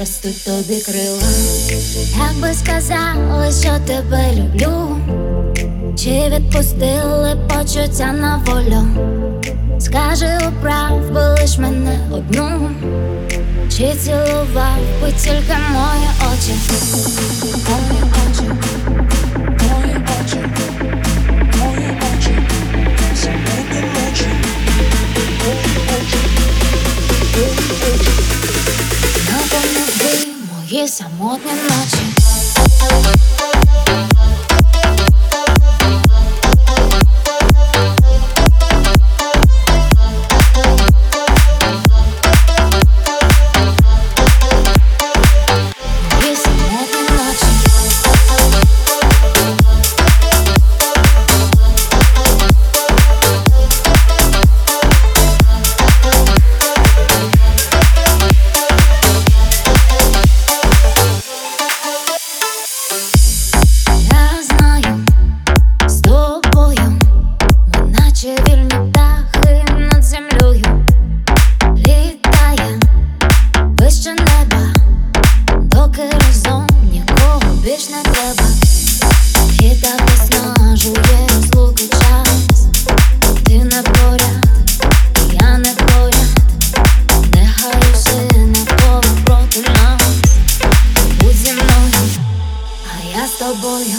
ростуть тобі крила. Як би сказали, що тебе люблю, чи відпустили почуття на волю? Скажи, управ лиш мене одну, чи цілував би тільки мої самотні ночі. Тобою.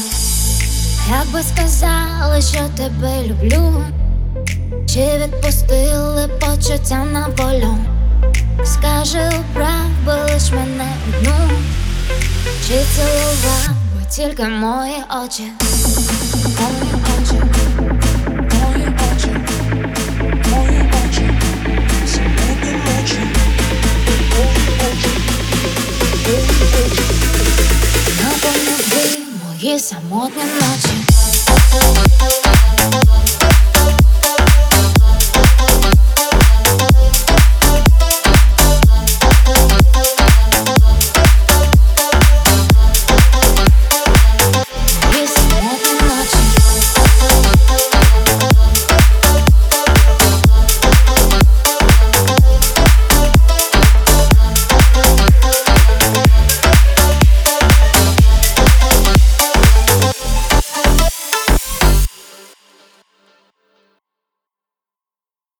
Як би сказали, що тебе люблю, чи відпустили почуття на волю? Скажи, правду лиш мене одну, чи цілував би тільки мої очі, мої очі, самотні ночі.